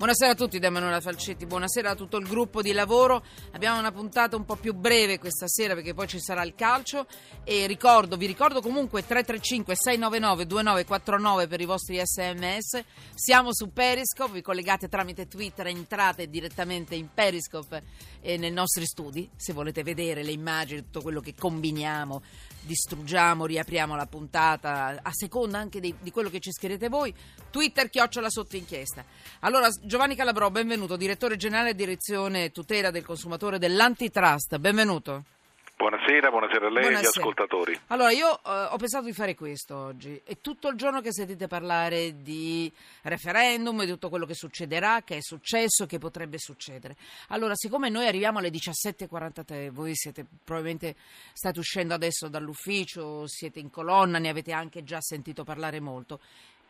Buonasera a tutti da Emanuela Falcetti, buonasera a tutto il gruppo di lavoro. Abbiamo una puntata un po' più breve questa sera perché poi ci sarà il calcio e ricordo, vi ricordo comunque 335 699 2949 per i vostri sms. Siamo su Periscope, vi collegate tramite Twitter, entrate direttamente in Periscope e nei nostri studi se volete vedere le immagini, tutto quello che combiniamo distruggiamo, riapriamo la puntata a seconda anche di, di quello che ci scrivete voi. Twitter chiocciola sotto inchiesta. Allora, Giovanni Calabro, benvenuto, direttore generale direzione tutela del consumatore dell'Antitrust. Benvenuto. Buonasera, buonasera a lei Buonasera. e agli ascoltatori. Allora, io eh, ho pensato di fare questo oggi. È tutto il giorno che sentite parlare di referendum e di tutto quello che succederà, che è successo, che potrebbe succedere. Allora, siccome noi arriviamo alle 17.43, voi siete probabilmente state uscendo adesso dall'ufficio, siete in colonna, ne avete anche già sentito parlare molto.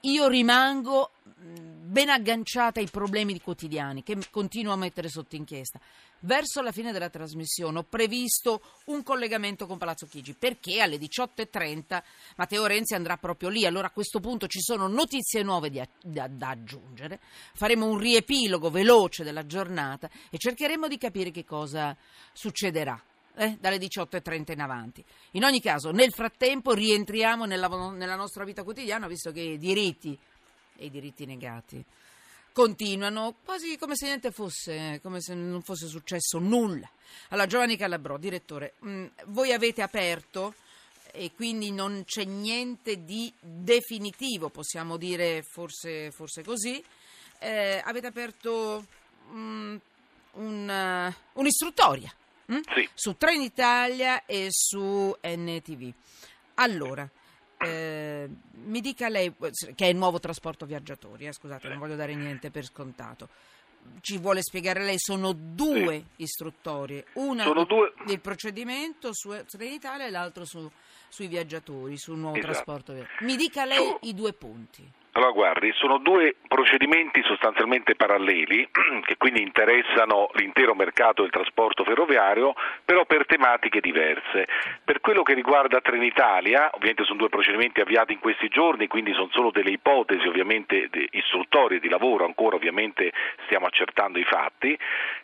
Io rimango mh, ben agganciata ai problemi quotidiani che continuo a mettere sotto inchiesta. Verso la fine della trasmissione ho previsto un collegamento con Palazzo Chigi perché alle 18.30 Matteo Renzi andrà proprio lì. Allora a questo punto ci sono notizie nuove di- da, da aggiungere. Faremo un riepilogo veloce della giornata e cercheremo di capire che cosa succederà. Eh, dalle 18.30 in avanti. In ogni caso, nel frattempo rientriamo nella, nella nostra vita quotidiana, visto che i diritti e i diritti negati continuano quasi come se niente fosse, come se non fosse successo nulla. Allora, Giovanni Calabrò, direttore, mh, voi avete aperto e quindi non c'è niente di definitivo, possiamo dire forse, forse così. Eh, avete aperto mh, un, eh, un'istruttoria mh? Sì. su Trenitalia e su NTV. Allora, eh, mi dica lei, che è il nuovo trasporto viaggiatori, eh, scusate, non voglio dare niente per scontato. Ci vuole spiegare lei, sono due istruttorie, una Sono due- del procedimento su Trenitalia e l'altro su- sui viaggiatori, sul nuovo Esatto. trasporto. Mi dica lei Su- i due punti. Allora, guardi, sono due procedimenti sostanzialmente paralleli che quindi interessano l'intero mercato del trasporto ferroviario, però per tematiche diverse. Per quello che riguarda Trenitalia, ovviamente sono due procedimenti avviati in questi giorni, quindi sono solo delle ipotesi ovviamente istruttorie di lavoro, ancora ovviamente stiamo accertando i fatti.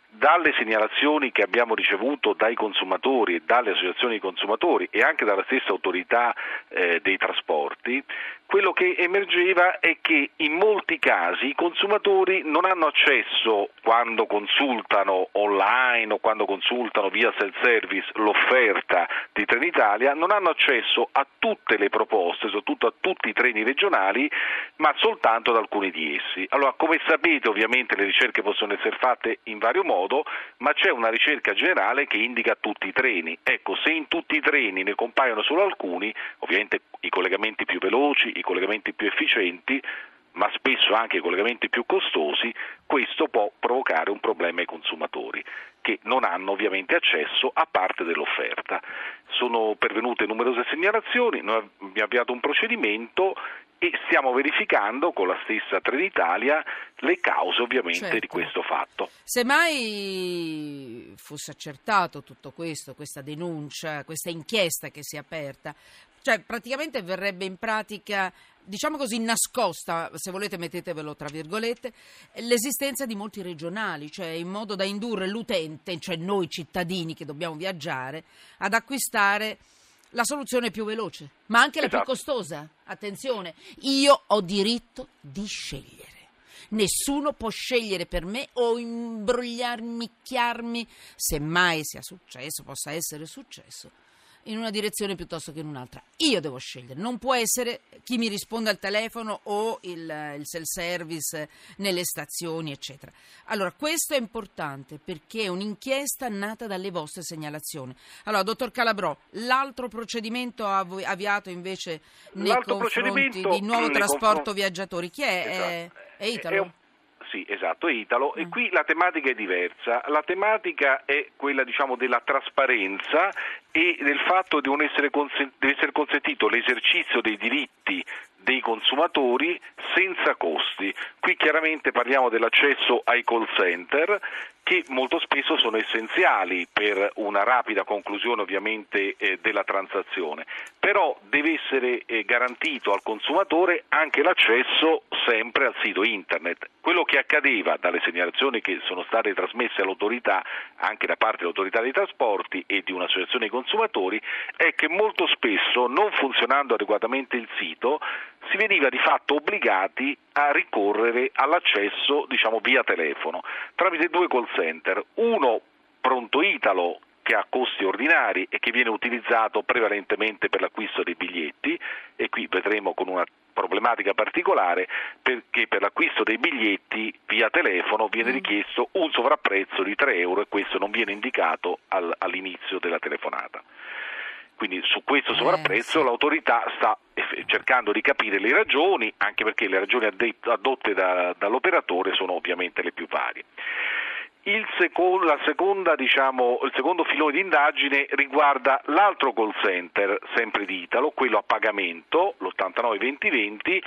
Dalle segnalazioni che abbiamo ricevuto dai consumatori e dalle associazioni di consumatori e anche dalla stessa autorità eh, dei trasporti, quello che emergeva è che in molti casi i consumatori non hanno accesso quando consultano online o quando consultano via self-service l'offerta di Trenitalia, non hanno accesso a tutte le proposte, soprattutto a tutti i treni regionali, ma soltanto ad alcuni di essi. Allora, come sapete, ovviamente le ricerche possono essere fatte in vario modo, ma c'è una ricerca generale che indica tutti i treni. Ecco, se in tutti i treni ne compaiono solo alcuni, ovviamente i collegamenti più veloci, i collegamenti più efficienti, ma spesso anche i collegamenti più costosi, questo può provocare un problema ai consumatori che non hanno ovviamente accesso a parte dell'offerta. Sono pervenute numerose segnalazioni, noi abbiamo avviato un procedimento e stiamo verificando con la stessa Trenitalia le cause ovviamente Certo. di questo fatto. Se mai fosse accertato tutto questo, questa denuncia, questa inchiesta che si è aperta, cioè praticamente verrebbe in pratica, diciamo così, nascosta, se volete mettetevelo tra virgolette, l'esistenza di molti regionali, cioè in modo da indurre l'utente, cioè noi cittadini che dobbiamo viaggiare, ad acquistare la soluzione più veloce, ma anche la più Esatto. costosa. Attenzione, io ho diritto di scegliere. Nessuno può scegliere per me o imbrogliarmi, chiarmi, se mai sia successo, possa essere successo, in una direzione piuttosto che in un'altra. Io devo scegliere, non può essere chi mi risponde al telefono o il, il self-service nelle stazioni, eccetera. Allora, questo è importante perché è un'inchiesta nata dalle vostre segnalazioni. Allora, dottor Calabrò, l'altro procedimento av- avviato invece nei L'altro confronti di nuovo trasporto confronti- viaggiatori, chi è? Esatto. È, è Italo? un- Sì, esatto, è Italo. Mm. E qui la tematica è diversa. La tematica è quella, diciamo, della trasparenza e del fatto di essere, consen- deve essere consentito l'esercizio dei diritti dei consumatori senza costi. Qui chiaramente parliamo dell'accesso ai call center che molto spesso sono essenziali per una rapida conclusione ovviamente eh, della transazione, però deve essere eh, garantito al consumatore anche l'accesso sempre al sito internet. Quello che accadeva dalle segnalazioni che sono state trasmesse all'autorità, anche da parte dell'autorità dei trasporti e di un'associazione dei consumatori, è che molto spesso non funzionando adeguatamente il sito si veniva di fatto obbligati a ricorrere all'accesso diciamo, via telefono tramite due call center, uno pronto Italo che ha costi ordinari e che viene utilizzato prevalentemente per l'acquisto dei biglietti e qui vedremo con una problematica particolare perché per l'acquisto dei biglietti via telefono viene mm. richiesto un sovrapprezzo di 3 euro e questo non viene indicato al, all'inizio della telefonata. Quindi su questo eh, sovrapprezzo eh, sì. l'autorità sta cercando di capire le ragioni, anche perché le ragioni adotte da, dall'operatore sono ovviamente le più varie. Il secondo, seconda, diciamo, il secondo filone di indagine riguarda l'altro call center, sempre di Italo, quello a pagamento, l'89-2020,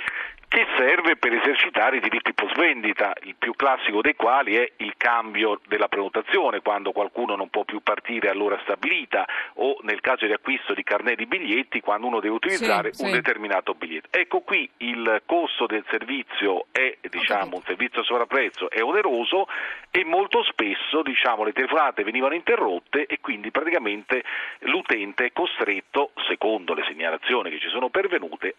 che serve per esercitare i diritti post vendita, il più classico dei quali è il cambio della prenotazione, quando qualcuno non può più partire all'ora stabilita o nel caso di acquisto di carnet di biglietti quando uno deve utilizzare sì, un sì. determinato biglietto. Ecco qui il costo del servizio è diciamo, un servizio a sovrapprezzo, è oneroso e molto spesso diciamo, le telefonate venivano interrotte e quindi praticamente l'utente è costretto, secondo le segnalazioni che ci sono pervenute,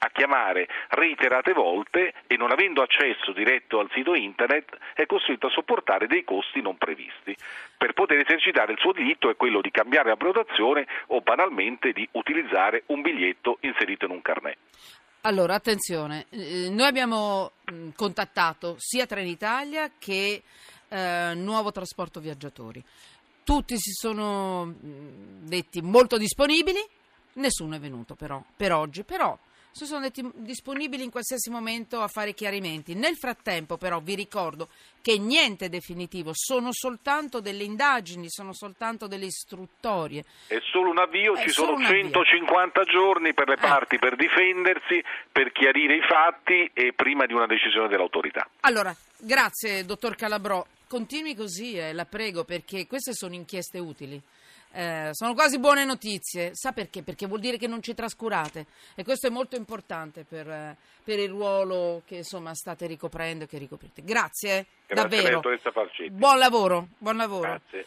chiamare reiterate volte e non avendo accesso diretto al sito internet è costretto a sopportare dei costi non previsti. Per poter esercitare il suo diritto è quello di cambiare la prenotazione o banalmente di utilizzare un biglietto inserito in un carnet. Allora, attenzione, eh, noi abbiamo contattato sia Trenitalia che eh, Nuovo Trasporto Viaggiatori. Tutti si sono detti molto disponibili, nessuno è venuto però per oggi, però sono disponibili in qualsiasi momento a fare chiarimenti. Nel frattempo, però, vi ricordo che niente è definitivo, sono soltanto delle indagini, sono soltanto delle istruttorie. È solo un avvio, è ci sono 150 giorni per le eh. parti per difendersi, per chiarire i fatti e prima di una decisione dell'autorità. Allora, grazie, dottor Calabrò. Continui così, eh, la prego, perché queste sono inchieste utili. Eh, sono quasi buone notizie. Sa perché? Perché vuol dire che non ci trascurate e questo è molto importante per, eh, per il ruolo che insomma state ricoprendo e che ricoprite. Grazie, Grazie davvero. Buon lavoro, buon lavoro. Grazie.